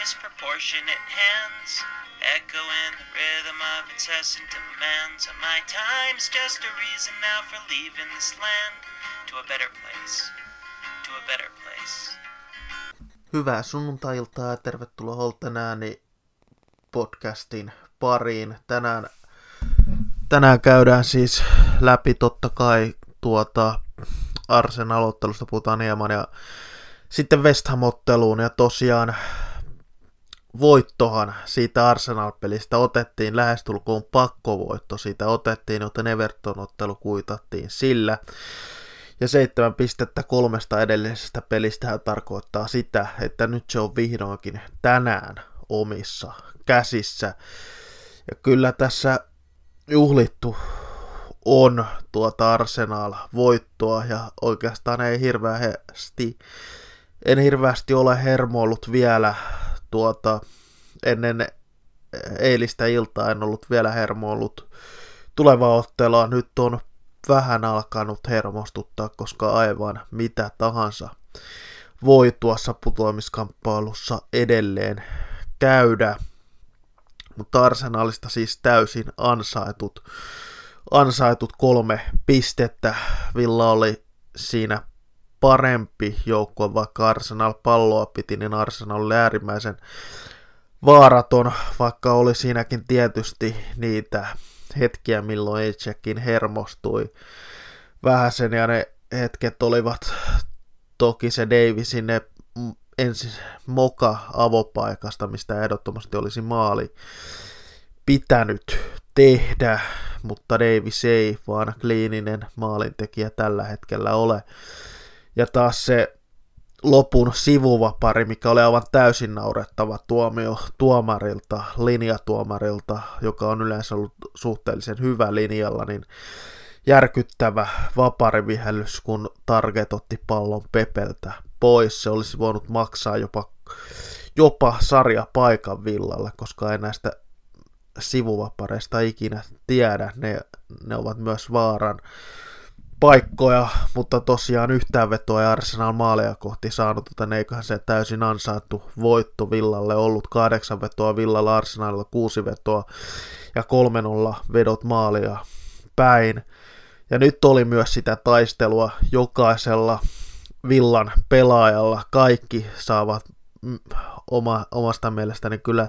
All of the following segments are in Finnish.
disproportionate hands, echoing the rhythm of incessant demands. And my time's just a reason now for leaving this land to a better place, to a better place. Hyvää sunnuntailtaa ja tervetuloa Holtenääni podcastin pariin. Tänään, tänään käydään siis läpi totta kai tuota Arsen aloittelusta puhutaan hieman ja sitten West Ham-otteluun ja tosiaan voittohan siitä Arsenal-pelistä otettiin, lähestulkoon pakkovoitto siitä otettiin, joten Everton-ottelu kuitattiin sillä. Ja seitsemän pistettä kolmesta edellisestä pelistä tarkoittaa sitä, että nyt se on vihdoinkin tänään omissa käsissä. Ja kyllä tässä juhlittu on tuota Arsenal-voittoa ja oikeastaan ei hirveästi, en hirveästi ole hermoillut vielä tuota, ennen eilistä iltaa en ollut vielä hermoillut tulevaa ottelua. Nyt on vähän alkanut hermostuttaa, koska aivan mitä tahansa voi tuossa putoamiskamppailussa edelleen käydä. Mutta Arsenalista siis täysin ansaitut, ansaitut kolme pistettä. Villa oli siinä parempi joukkue, vaikka Arsenal palloa piti, niin Arsenal oli äärimmäisen vaaraton, vaikka oli siinäkin tietysti niitä hetkiä, milloin itsekin hermostui vähäsen, ja ne hetket olivat toki se Davisin ne ensin moka avopaikasta, mistä ehdottomasti olisi maali pitänyt tehdä, mutta Davis ei vaan kliininen maalintekijä tällä hetkellä ole. Ja taas se lopun sivuvapari, mikä oli aivan täysin naurettava tuomio tuomarilta, linjatuomarilta, joka on yleensä ollut suhteellisen hyvä linjalla, niin järkyttävä vaparivihellys, kun Target otti pallon Pepeltä pois. Se olisi voinut maksaa jopa, jopa sarja paikan villalle, koska ei näistä sivuvapareista ikinä tiedä. Ne, ne ovat myös vaaran paikkoja, mutta tosiaan yhtään vetoa ja Arsenal maaleja kohti saanut, joten eiköhän se täysin ansaattu voitto Villalle ollut kahdeksan vetoa Villalla, Arsenalilla kuusi vetoa ja kolmen olla vedot maalia päin. Ja nyt oli myös sitä taistelua jokaisella Villan pelaajalla. Kaikki saavat mm, oma, omasta mielestäni kyllä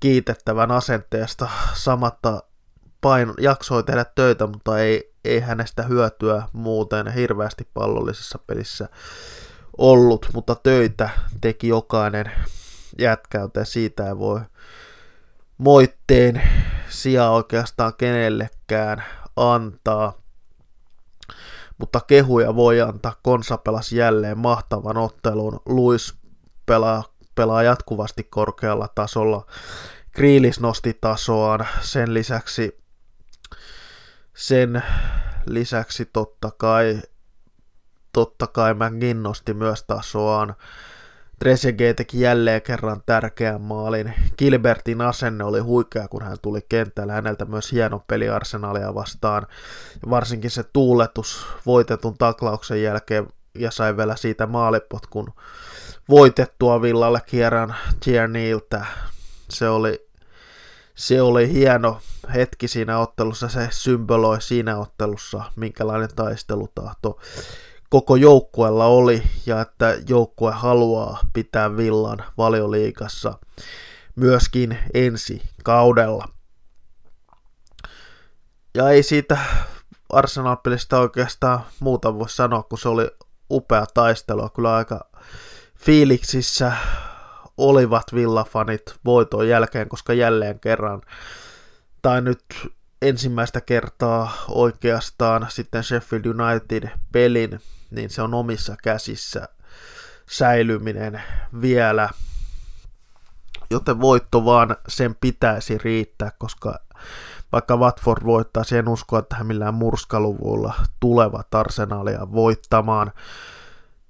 kiitettävän asenteesta samatta paino, jaksoi tehdä töitä, mutta ei, ei hänestä hyötyä muuten hirveästi pallollisessa pelissä ollut, mutta töitä teki jokainen jätkä, joten siitä ei voi moitteen sijaa oikeastaan kenellekään antaa. Mutta kehuja voi antaa. Konsa pelasi jälleen mahtavan ottelun. Luis pelaa, pelaa jatkuvasti korkealla tasolla. Kriilis nosti tasoaan. Sen lisäksi sen lisäksi totta kai, totta kai McGinn nosti myös tasoaan. Trezeguet teki jälleen kerran tärkeän maalin. Gilbertin asenne oli huikea, kun hän tuli kentälle. Häneltä myös hieno peli Arsenalia vastaan. Varsinkin se tuuletus voitetun taklauksen jälkeen ja sai vielä siitä maalipotkun voitettua Villalle kierran Tierniltä. Se oli se oli hieno hetki siinä ottelussa, se symboloi siinä ottelussa, minkälainen taistelutahto koko joukkueella oli ja että joukkue haluaa pitää villan valioliikassa myöskin ensi kaudella. Ja ei siitä Arsenal-pelistä oikeastaan muuta voi sanoa, kun se oli upea taistelu, kyllä aika fiiliksissä olivat villafanit voiton jälkeen, koska jälleen kerran, tai nyt ensimmäistä kertaa oikeastaan sitten Sheffield United pelin, niin se on omissa käsissä säilyminen vielä. Joten voitto vaan sen pitäisi riittää, koska vaikka Watford voittaa, en usko, että he millään murskaluvulla tulevat arsenaalia voittamaan.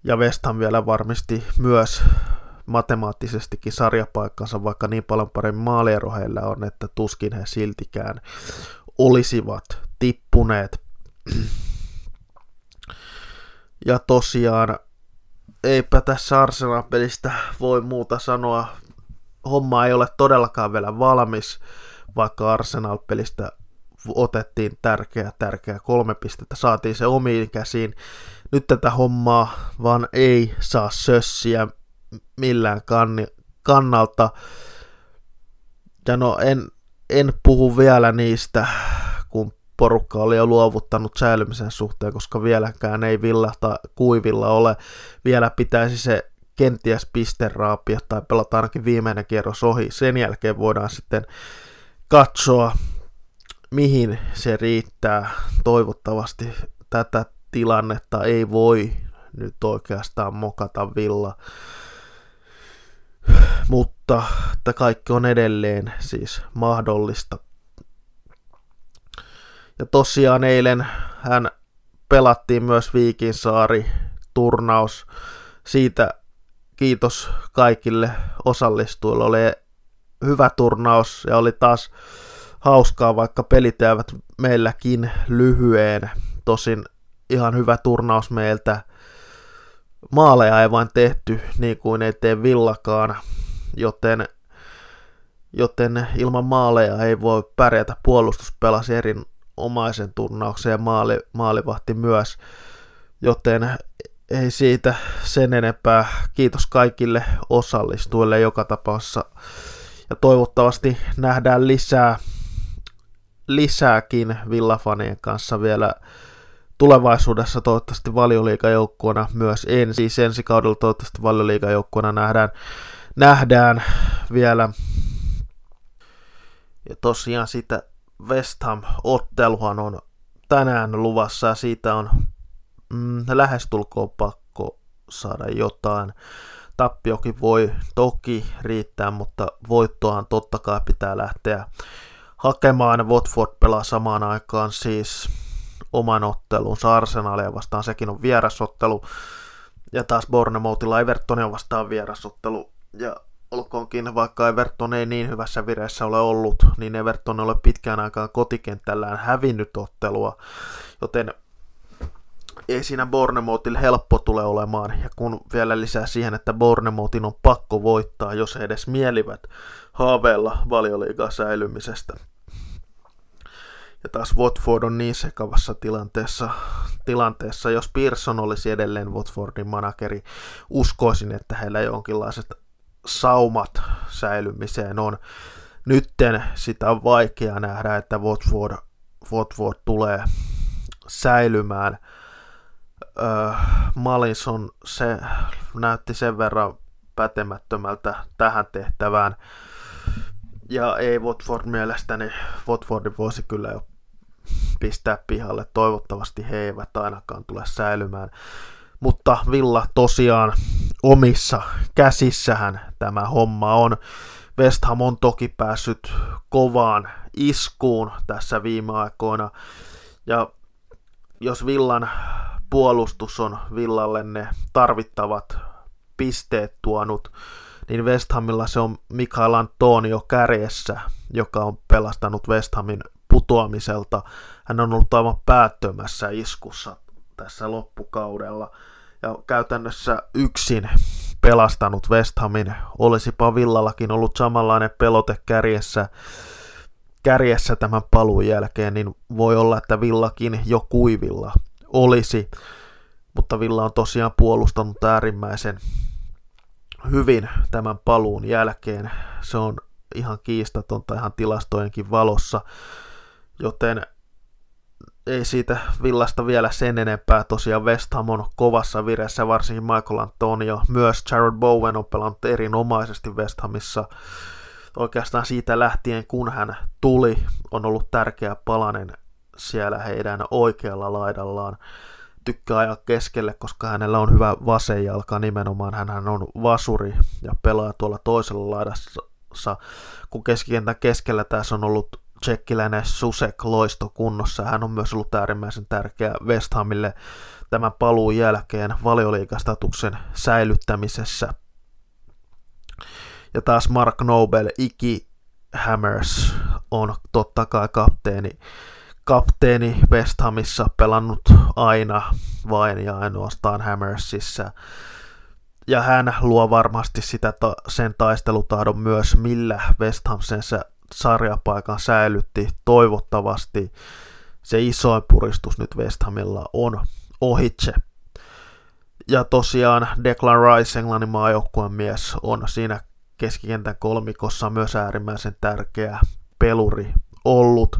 Ja West vielä varmisti myös matemaattisestikin sarjapaikkansa, vaikka niin paljon paremmin maaliero heillä on, että tuskin he siltikään olisivat tippuneet. Ja tosiaan, eipä tässä Arsenal-pelistä voi muuta sanoa. homma ei ole todellakaan vielä valmis, vaikka Arsenal-pelistä otettiin tärkeä, tärkeä kolme pistettä, saatiin se omiin käsiin. Nyt tätä hommaa vaan ei saa sössiä millään kannalta. Ja no en, en puhu vielä niistä, kun porukka oli jo luovuttanut säilymisen suhteen, koska vieläkään ei villata kuivilla ole. Vielä pitäisi se kenties pisteraapia tai pelata ainakin viimeinen kierros ohi. Sen jälkeen voidaan sitten katsoa, mihin se riittää. Toivottavasti tätä tilannetta ei voi nyt oikeastaan mokata villa. Mutta että kaikki on edelleen siis mahdollista. Ja tosiaan eilen hän pelattiin myös Viikinsaari turnaus. Siitä kiitos kaikille osallistujille. Oli hyvä turnaus ja oli taas hauskaa, vaikka pelit jäävät meilläkin lyhyen. Tosin ihan hyvä turnaus meiltä. Maaleja ei vain tehty niin kuin ei tee villakaan, joten, joten ilman maaleja ei voi pärjätä. Puolustus pelasi erinomaisen turnauksen ja maali, maalivahti myös, joten ei siitä sen enempää. Kiitos kaikille osallistujille joka tapauksessa. Ja toivottavasti nähdään lisää, lisääkin villafanien kanssa vielä tulevaisuudessa toivottavasti valioliikajoukkuona myös ensi, ensi kaudella toivottavasti valioliikajoukkuona nähdään, nähdään vielä. Ja tosiaan sitä West Ham-otteluhan on tänään luvassa ja siitä on mm, lähestulkoon pakko saada jotain. Tappiokin voi toki riittää, mutta voittohan totta kai pitää lähteä hakemaan. Watford pelaa samaan aikaan siis oman ottelunsa Arsenalia vastaan, sekin on vierasottelu. Ja taas Bournemouthilla Evertonia vastaan vierasottelu. Ja olkoonkin, vaikka Everton ei niin hyvässä vireessä ole ollut, niin Everton ei ole pitkään aikaan kotikentällään hävinnyt ottelua, joten ei siinä Bournemouthille helppo tule olemaan, ja kun vielä lisää siihen, että Bournemouthin on pakko voittaa, jos he edes mielivät haaveilla valioliigaa säilymisestä. Ja taas Watford on niin sekavassa tilanteessa, tilanteessa, jos Pearson olisi edelleen Watfordin manakeri, uskoisin, että heillä jonkinlaiset saumat säilymiseen on. Nytten sitä on vaikea nähdä, että Watford, Watford tulee säilymään. Öö, Malison se näytti sen verran pätemättömältä tähän tehtävään. Ja ei Watford mielestäni, Watfordin voisi kyllä jo pistää pihalle. Toivottavasti he eivät ainakaan tule säilymään. Mutta Villa tosiaan omissa käsissähän tämä homma on. West Ham on toki päässyt kovaan iskuun tässä viime aikoina. Ja jos Villan puolustus on Villalle ne tarvittavat pisteet tuonut, niin West Hamilla se on Mikael Antonio kärjessä, joka on pelastanut West Hamin putoamiselta. Hän on ollut aivan päättömässä iskussa tässä loppukaudella ja käytännössä yksin pelastanut West Hamin. Olisipa Villallakin ollut samanlainen pelote kärjessä, kärjessä tämän paluun jälkeen, niin voi olla, että Villakin jo kuivilla olisi. Mutta Villa on tosiaan puolustanut äärimmäisen hyvin tämän paluun jälkeen. Se on ihan kiistatonta ihan tilastojenkin valossa, joten ei siitä villasta vielä sen enempää. Tosiaan West Ham on kovassa vireessä, varsinkin Michael Antonio. Myös Jared Bowen on pelannut erinomaisesti West Hamissa. Oikeastaan siitä lähtien, kun hän tuli, on ollut tärkeä palanen siellä heidän oikealla laidallaan tykkää ajaa keskelle, koska hänellä on hyvä vasenjalka nimenomaan. Hän on vasuri ja pelaa tuolla toisella laidassa, kun keskikentän keskellä tässä on ollut tsekkiläinen Susek loisto kunnossa. Hän on myös ollut äärimmäisen tärkeä West Hamille tämän paluun jälkeen valioliikastatuksen säilyttämisessä. Ja taas Mark Nobel, Iki Hammers on totta kai kapteeni kapteeni West Hamissa pelannut aina vain ja ainoastaan Hammersissa. ja hän luo varmasti sitä ta- sen taistelutahdon myös, millä West Ham sen sarjapaikan säilytti toivottavasti. Se isoin puristus nyt West Hamilla on ohitse. Ja tosiaan Declan Rice, Englannin maajoukkueen mies, on siinä keskikentän kolmikossa myös äärimmäisen tärkeä peluri ollut,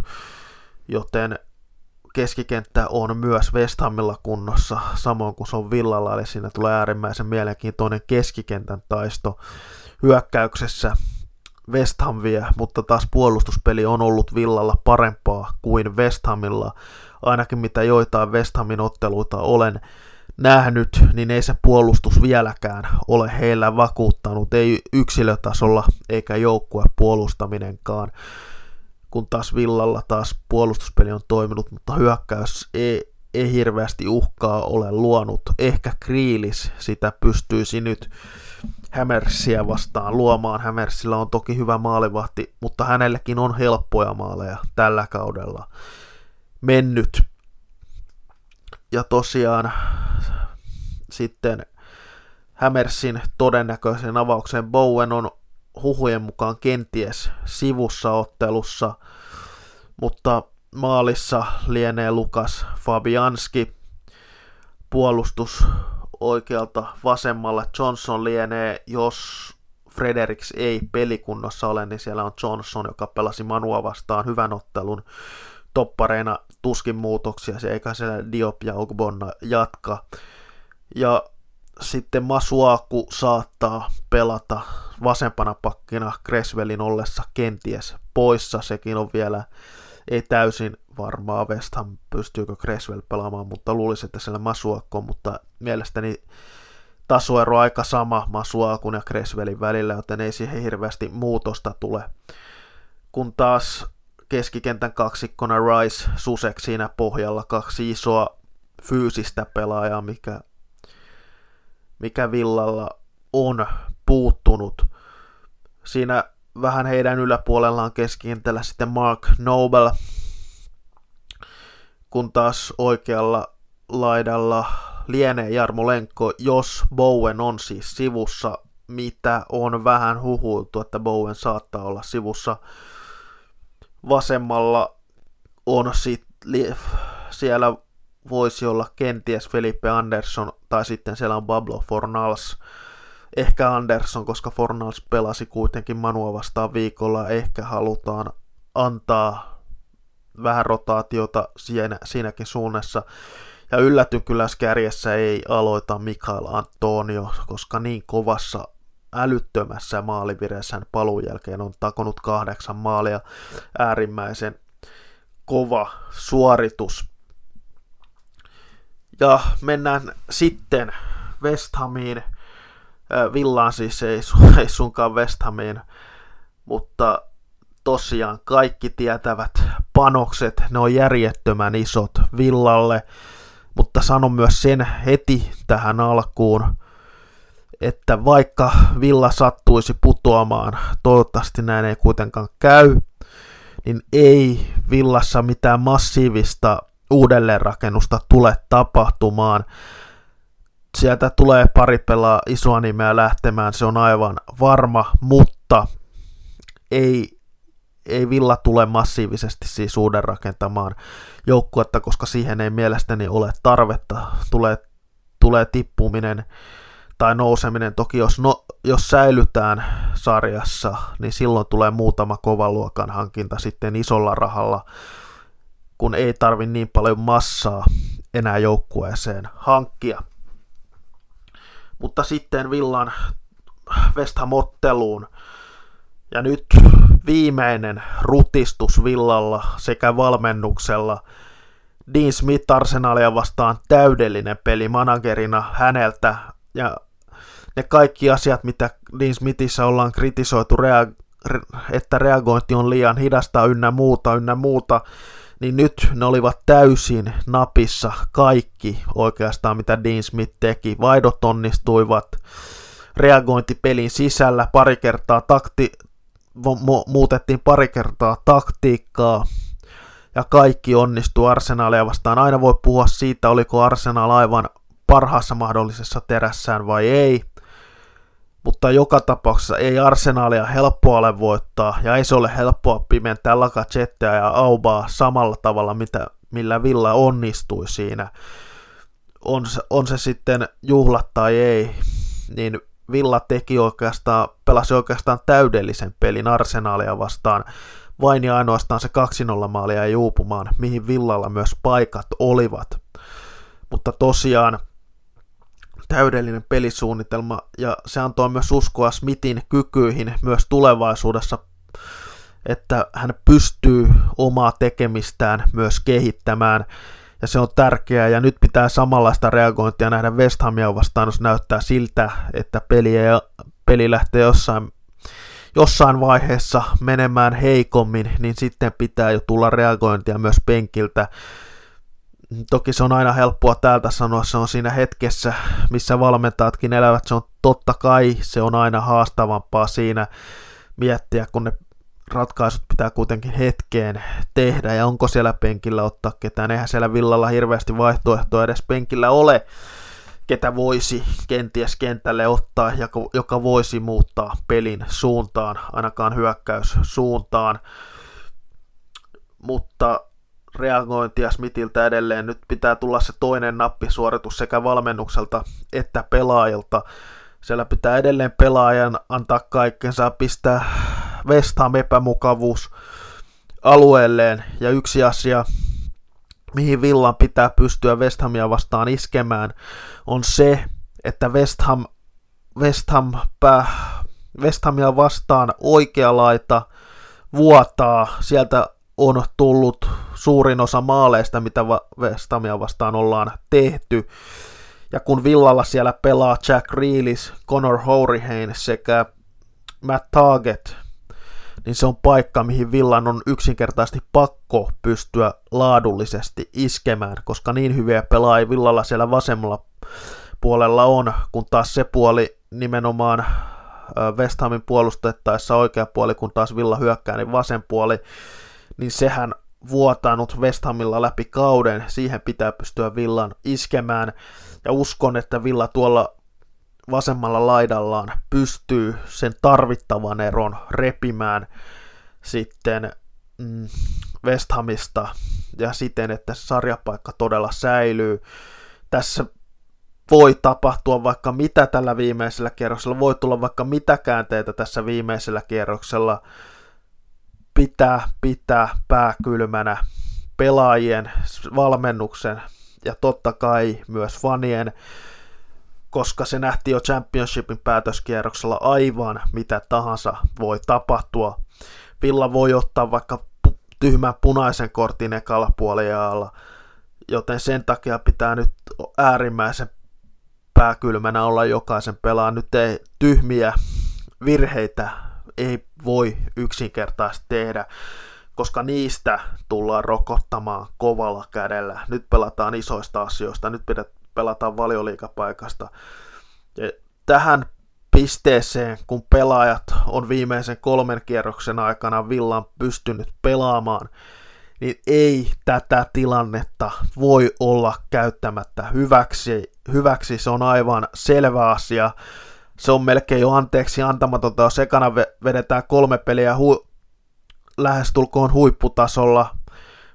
joten keskikenttä on myös West Hamilla kunnossa, samoin kuin se on Villalla, eli siinä tulee äärimmäisen mielenkiintoinen keskikentän taisto hyökkäyksessä. West Ham vie, mutta taas puolustuspeli on ollut Villalla parempaa kuin West Hamilla, ainakin mitä joitain West Hamin otteluita olen nähnyt, niin ei se puolustus vieläkään ole heillä vakuuttanut, ei yksilötasolla eikä joukkue puolustaminenkaan kun taas Villalla taas puolustuspeli on toiminut, mutta hyökkäys ei, ei hirveästi uhkaa ole luonut. Ehkä Kriilis sitä pystyisi nyt Hämersiä vastaan luomaan. Hämersillä on toki hyvä maalivahti, mutta hänellekin on helppoja maaleja tällä kaudella mennyt. Ja tosiaan sitten Hämersin todennäköisen avauksen Bowen on huhujen mukaan kenties sivussa ottelussa, mutta maalissa lienee Lukas Fabianski, puolustus oikealta vasemmalla Johnson lienee, jos Fredericks ei pelikunnossa ole, niin siellä on Johnson, joka pelasi Manua vastaan hyvän ottelun toppareina. Tuskin muutoksia, se eikä siellä Diop ja Ogbonna jatka. Ja sitten Masuaku saattaa pelata vasempana pakkina Creswellin ollessa kenties poissa. Sekin on vielä ei täysin varmaa West Ham pystyykö Creswell pelaamaan, mutta luulisin, että siellä Masuakko, mutta mielestäni tasoero aika sama Masuakun ja Creswellin välillä, joten ei siihen hirveästi muutosta tule. Kun taas keskikentän kaksikkona Rice, Susek siinä pohjalla, kaksi isoa fyysistä pelaajaa, mikä mikä Villalla on puuttunut. Siinä vähän heidän yläpuolellaan keskikentällä sitten Mark Noble, kun taas oikealla laidalla lienee Jarmo Lenkko, jos Bowen on siis sivussa, mitä on vähän huhuiltu, että Bowen saattaa olla sivussa. Vasemmalla on sit, siellä voisi olla kenties Felipe Andersson tai sitten siellä on Pablo Fornals. Ehkä Andersson, koska Fornals pelasi kuitenkin Manua vastaan viikolla. Ehkä halutaan antaa vähän rotaatiota siinä, siinäkin suunnassa. Ja yllätyn kärjessä ei aloita Mikael Antonio, koska niin kovassa älyttömässä maalivireessä hän paluun jälkeen on takonut kahdeksan maalia. Äärimmäisen kova suoritus ja mennään sitten West Hamiin. Villaan siis ei, ei sunkaan West Hamiin, mutta tosiaan kaikki tietävät panokset, ne on järjettömän isot Villalle, mutta sanon myös sen heti tähän alkuun, että vaikka Villa sattuisi putoamaan, toivottavasti näin ei kuitenkaan käy, niin ei Villassa mitään massiivista uudelleenrakennusta tule tapahtumaan. Sieltä tulee pari pelaa isoa nimeä lähtemään, se on aivan varma, mutta ei, ei Villa tule massiivisesti siis uuden rakentamaan joukkuetta, koska siihen ei mielestäni ole tarvetta. Tulee, tulee tippuminen tai nouseminen. Toki jos, no, jos säilytään sarjassa, niin silloin tulee muutama kovan luokan hankinta sitten isolla rahalla kun ei tarvi niin paljon massaa enää joukkueeseen hankkia. Mutta sitten Villan West Ham-otteluun. Ja nyt viimeinen rutistus Villalla sekä valmennuksella. Dean Smith Arsenalia vastaan täydellinen peli managerina häneltä. Ja ne kaikki asiat, mitä Dean Smithissä ollaan kritisoitu, että reagointi on liian hidasta ynnä muuta, ynnä muuta, niin nyt ne olivat täysin napissa kaikki oikeastaan, mitä Dean Smith teki. Vaidot onnistuivat, reagointi pelin sisällä pari kertaa takti, mu- muutettiin pari kertaa taktiikkaa, ja kaikki onnistui Arsenalia vastaan. Aina voi puhua siitä, oliko Arsenal aivan parhaassa mahdollisessa terässään vai ei, mutta joka tapauksessa ei Arsenalia helppoa ole voittaa, ja ei se ole helppoa pimentää Lakajettia ja Aubaa samalla tavalla, mitä, millä Villa onnistui siinä. On se, on se sitten juhlat tai ei, niin Villa teki oikeastaan, pelasi oikeastaan täydellisen pelin Arsenalia vastaan, vain ja ainoastaan se 2-0 maalia ei uupumaan, mihin Villalla myös paikat olivat. Mutta tosiaan täydellinen pelisuunnitelma ja se antoi myös uskoa Smithin kykyihin myös tulevaisuudessa, että hän pystyy omaa tekemistään myös kehittämään ja se on tärkeää ja nyt pitää samanlaista reagointia nähdä West Hamia vastaan, jos näyttää siltä, että peli, ei, peli lähtee jossain, jossain vaiheessa menemään heikommin, niin sitten pitää jo tulla reagointia myös penkiltä Toki se on aina helppoa täältä sanoa, se on siinä hetkessä, missä valmentajatkin elävät, se on totta kai, se on aina haastavampaa siinä miettiä, kun ne ratkaisut pitää kuitenkin hetkeen tehdä, ja onko siellä penkillä ottaa ketään, eihän siellä villalla hirveästi vaihtoehtoa edes penkillä ole, ketä voisi kenties kentälle ottaa, joka voisi muuttaa pelin suuntaan, ainakaan hyökkäyssuuntaan, mutta reagointia Smithiltä edelleen. Nyt pitää tulla se toinen nappisuoritus sekä valmennukselta että pelaajilta. Siellä pitää edelleen pelaajan antaa kaikkensa pistää West Ham epämukavuus alueelleen. Ja yksi asia, mihin Villan pitää pystyä West Hamia vastaan iskemään, on se, että West Ham, West Ham pää, West Hamia vastaan oikea laita vuotaa. Sieltä on tullut suurin osa maaleista, mitä Vestamia vastaan ollaan tehty. Ja kun Villalla siellä pelaa Jack Reelis, Conor Hourihane sekä Matt Target, niin se on paikka, mihin Villan on yksinkertaisesti pakko pystyä laadullisesti iskemään, koska niin hyviä pelaajia Villalla siellä vasemmalla puolella on, kun taas se puoli nimenomaan West Hamin puolustettaessa oikea puoli, kun taas Villa hyökkää, niin vasen puoli, niin sehän vuotanut West Hamilla läpi kauden, siihen pitää pystyä Villan iskemään, ja uskon, että Villa tuolla vasemmalla laidallaan pystyy sen tarvittavan eron repimään sitten mm, West Hamista ja siten, että sarjapaikka todella säilyy. Tässä voi tapahtua vaikka mitä tällä viimeisellä kierroksella, voi tulla vaikka mitä käänteitä tässä viimeisellä kierroksella, pitää pitää pää kylmänä pelaajien, valmennuksen ja totta kai myös fanien, koska se nähtiin jo Championshipin päätöskierroksella aivan mitä tahansa voi tapahtua. Villa voi ottaa vaikka tyhmän punaisen kortin ekalla puoliajalla, joten sen takia pitää nyt äärimmäisen pääkylmänä olla jokaisen pelaa. Nyt ei tyhmiä virheitä ei voi yksinkertaisesti tehdä, koska niistä tullaan rokottamaan kovalla kädellä. Nyt pelataan isoista asioista, nyt pelataan valioliikapaikasta. Ja tähän pisteeseen, kun pelaajat on viimeisen kolmen kierroksen aikana Villan pystynyt pelaamaan, niin ei tätä tilannetta voi olla käyttämättä hyväksi. Hyväksi se on aivan selvä asia se on melkein jo anteeksi antamatonta, jos ekana vedetään kolme peliä hu- lähestulkoon huipputasolla,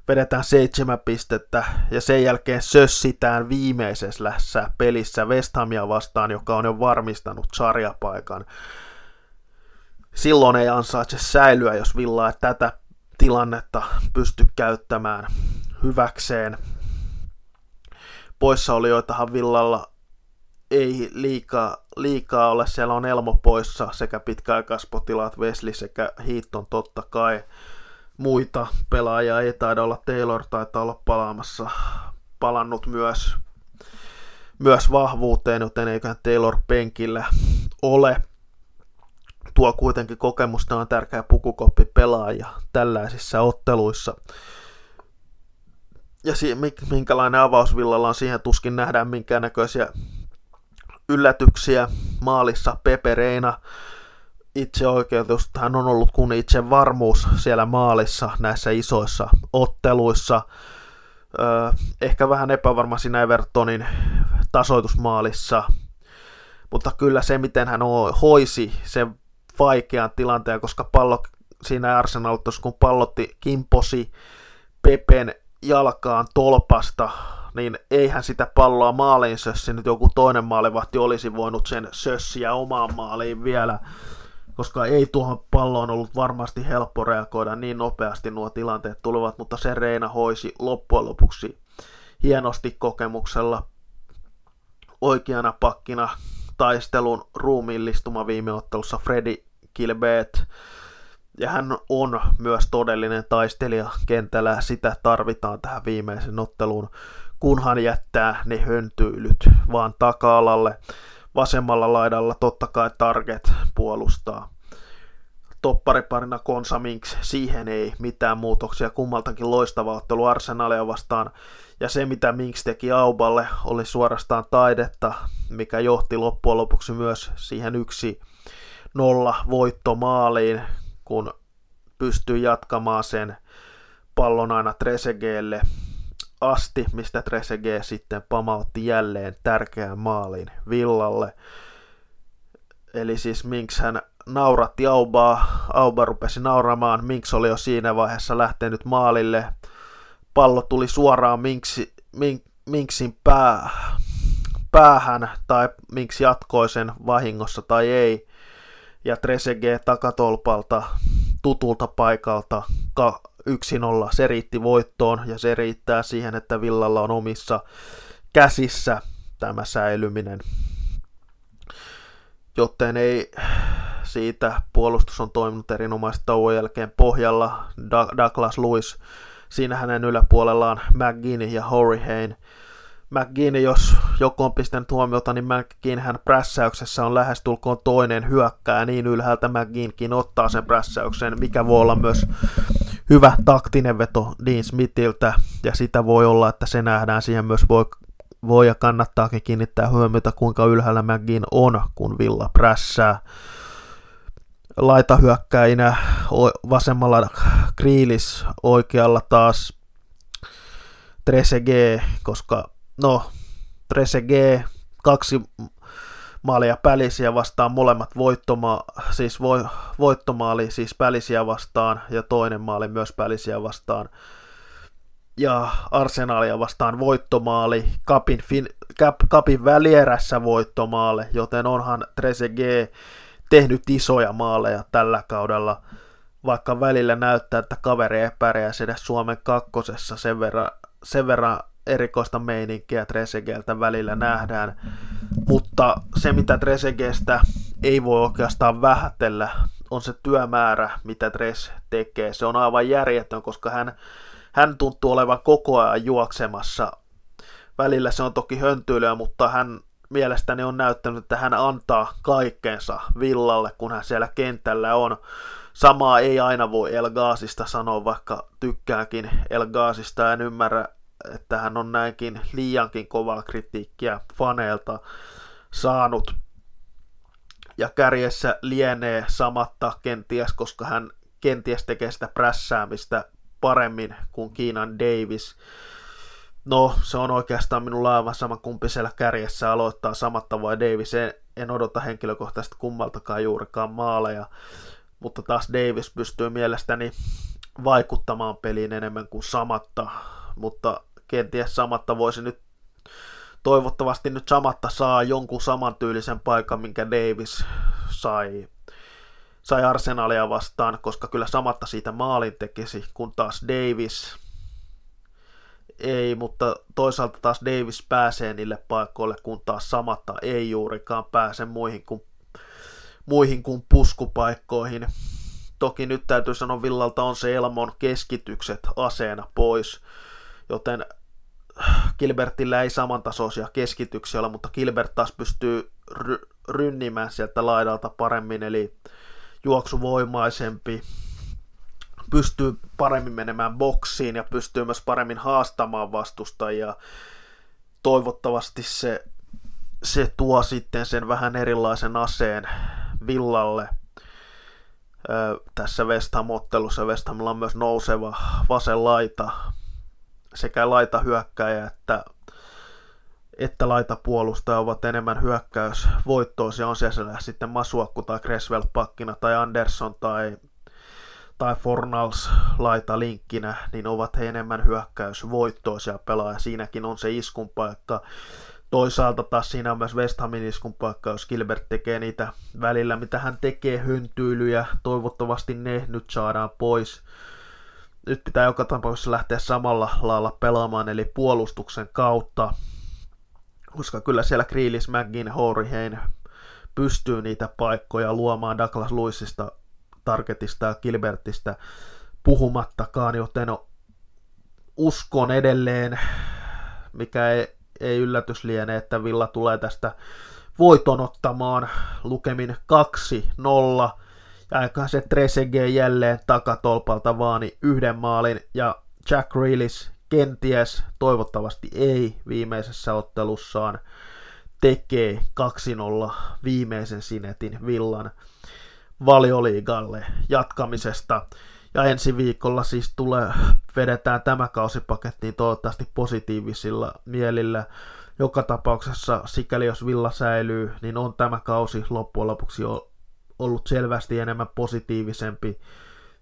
vedetään seitsemän pistettä ja sen jälkeen sössitään viimeisessä pelissä West Hamia vastaan, joka on jo varmistanut sarjapaikan. Silloin ei ansaitse säilyä, jos Villa ei tätä tilannetta pysty käyttämään hyväkseen. Poissaolijoitahan Villalla ei liikaa, liikaa ole. Siellä on Elmo poissa sekä pitkäaikaispotilaat Wesley sekä Hiitton totta kai. Muita pelaajia ei taida olla. Taylor taitaa olla palaamassa, palannut myös, myös vahvuuteen, joten eiköhän Taylor penkillä ole. Tuo kuitenkin kokemusta on tärkeä pukukoppi pelaaja tällaisissa otteluissa. Ja si- minkälainen avausvillalla on, siihen tuskin nähdään minkäännäköisiä yllätyksiä maalissa Pepe Reina itse oikeutus, hän on ollut kun itse varmuus siellä maalissa näissä isoissa otteluissa. Ehkä vähän epävarma siinä Evertonin tasoitusmaalissa, mutta kyllä se, miten hän hoisi sen vaikean tilanteen, koska pallo siinä Arsenal kun pallotti kimposi Pepen jalkaan tolpasta, niin eihän sitä palloa maaliin sössinyt, joku toinen maalivahti olisi voinut sen sössiä omaan maaliin vielä, koska ei tuohon palloon ollut varmasti helppo reagoida niin nopeasti nuo tilanteet tulevat, mutta se Reina hoisi loppujen lopuksi hienosti kokemuksella oikeana pakkina taistelun ruumiillistuma viime ottelussa Freddy Kilbeet. Ja hän on myös todellinen taistelija kentällä, sitä tarvitaan tähän viimeisen otteluun, kunhan jättää ne höntyilyt vaan taka-alalle. Vasemmalla laidalla totta kai Target puolustaa. Toppariparina Konsa Minks, siihen ei mitään muutoksia, kummaltakin loistava ottelu Arsenalia vastaan. Ja se, mitä Minks teki Auballe, oli suorastaan taidetta, mikä johti loppujen lopuksi myös siihen yksi nolla voittomaaliin, kun pystyy jatkamaan sen pallon aina Tresegeelle asti, mistä Tresege sitten pamautti jälleen tärkeän maalin Villalle. Eli siis Minks hän nauratti Aubaa, Auba rupesi nauramaan, Minks oli jo siinä vaiheessa lähtenyt maalille, pallo tuli suoraan Minksi, Mink, Minksin pää, päähän, tai Minks jatkoi sen vahingossa tai ei, ja Tresege takatolpalta tutulta paikalta 1-0. Se riitti voittoon ja se riittää siihen, että Villalla on omissa käsissä tämä säilyminen. Joten ei siitä puolustus on toiminut erinomaisesti tauon jälkeen pohjalla. Douglas Lewis, siinä hänen yläpuolellaan McGinn ja Horihane. McGinn, jos joku on pistänyt huomiota, niin McGinn hän prässäyksessä on lähestulkoon toinen hyökkää niin ylhäältä McGinnkin ottaa sen prässäyksen, mikä voi olla myös hyvä taktinen veto Dean Smithiltä, ja sitä voi olla, että se nähdään siihen myös voi, voi ja kannattaakin kiinnittää huomiota, kuinka ylhäällä McGinn on, kun Villa prässää. Laitahyökkäinä vasemmalla Kriilis, oikealla taas Trezeguet, koska no, Trezeguet, kaksi maalia pälisiä vastaan, molemmat voittoma, siis vo, voittomaali siis pälisiä vastaan ja toinen maali myös pälisiä vastaan. Ja Arsenalia vastaan voittomaali, Kapin, fin, Kap, Kapin välierässä voittomaali, joten onhan Trezeguet tehnyt isoja maaleja tällä kaudella, vaikka välillä näyttää, että kaveri ei edes Suomen kakkosessa sen verran, sen verran erikoista meininkiä Tresegeltä välillä nähdään, mutta se mitä Tresegestä ei voi oikeastaan vähätellä on se työmäärä, mitä Tres tekee. Se on aivan järjetön, koska hän, hän tuntuu olevan koko ajan juoksemassa. Välillä se on toki höntyilyä, mutta hän mielestäni on näyttänyt, että hän antaa kaikkeensa Villalle, kun hän siellä kentällä on. Samaa ei aina voi El Gaasista sanoa, vaikka tykkäänkin El Gaasista, en ymmärrä että hän on näinkin liiankin kovaa kritiikkiä faneilta saanut. Ja kärjessä lienee samatta kenties, koska hän kenties tekee sitä prässäämistä paremmin kuin Kiinan Davis. No, se on oikeastaan minulla aivan sama, kumpi siellä kärjessä aloittaa samatta vai Davis. En, en odota henkilökohtaisesti kummaltakaan juurikaan maaleja, mutta taas Davis pystyy mielestäni vaikuttamaan peliin enemmän kuin samatta, mutta kenties Samatta voisi nyt toivottavasti nyt Samatta saa jonkun samantyylisen paikan, minkä Davis sai, sai Arsenalia vastaan, koska kyllä Samatta siitä maalin tekisi, kun taas Davis ei, mutta toisaalta taas Davis pääsee niille paikoille, kun taas Samatta ei juurikaan pääse muihin kuin, muihin kuin puskupaikkoihin. Toki nyt täytyy sanoa Villalta on se Elmon keskitykset aseena pois, joten Gilbertillä ei samantasoisia keskityksiä ole, mutta Gilbert taas pystyy ry- rynnimään sieltä laidalta paremmin, eli juoksuvoimaisempi, pystyy paremmin menemään boksiin ja pystyy myös paremmin haastamaan vastustajia. Toivottavasti se, se tuo sitten sen vähän erilaisen aseen Villalle. Öö, tässä West Ham-ottelussa West Hamilla on myös nouseva vasen laita, sekä laita hyökkäjä että että laitapuolustaja ovat enemmän hyökkäysvoittoisia, on siellä sitten Masuakku tai Creswell pakkina tai Anderson tai, tai Fornals laita linkkinä, niin ovat he enemmän hyökkäysvoittoisia pelaajia. Siinäkin on se iskun paikka. Toisaalta taas siinä on myös West Hamin iskun paikka, jos Gilbert tekee niitä välillä, mitä hän tekee, höntyilyjä. Toivottavasti ne nyt saadaan pois. Nyt pitää joka tapauksessa lähteä samalla lailla pelaamaan, eli puolustuksen kautta koska kyllä siellä Grealis, McGinn, Horihein pystyy niitä paikkoja luomaan Douglas Lewisista, Targetista ja Gilbertistä puhumattakaan, joten uskon edelleen, mikä ei, ei yllätys liene, että Villa tulee tästä voiton ottamaan lukemin 2-0. Ja aikaan se Trezeguet jälleen takatolpalta vaani yhden maalin ja Jack Reelis kenties, toivottavasti ei, viimeisessä ottelussaan tekee 2-0 viimeisen sinetin villan valioliigalle jatkamisesta. Ja ensi viikolla siis tulee, vedetään tämä kausi pakettiin toivottavasti positiivisilla mielillä. Joka tapauksessa, sikäli jos Villa säilyy, niin on tämä kausi loppujen lopuksi ollut selvästi enemmän positiivisempi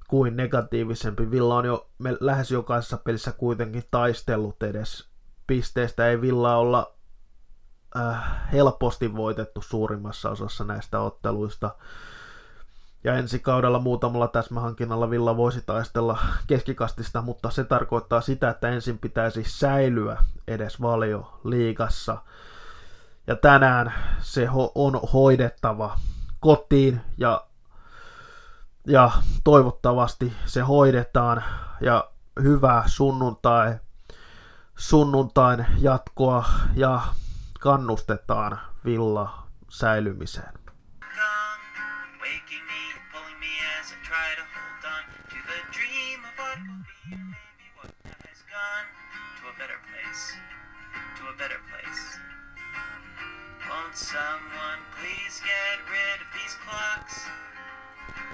kuin negatiivisempi. Villa on jo lähes jokaisessa pelissä kuitenkin taistellut edes pisteistä. Ei Villa olla äh, helposti voitettu suurimmassa osassa näistä otteluista. Ja ensi kaudella muutamalla täsmähankinnalla Villa voisi taistella keskikastista, mutta se tarkoittaa sitä, että ensin pitäisi säilyä edes valio liigassa. Ja tänään se on hoidettava kotiin ja ja toivottavasti se hoidetaan ja hyvää sunnuntai, sunnuntain jatkoa ja kannustetaan Villa säilymiseen. Someone please get rid of these clocks?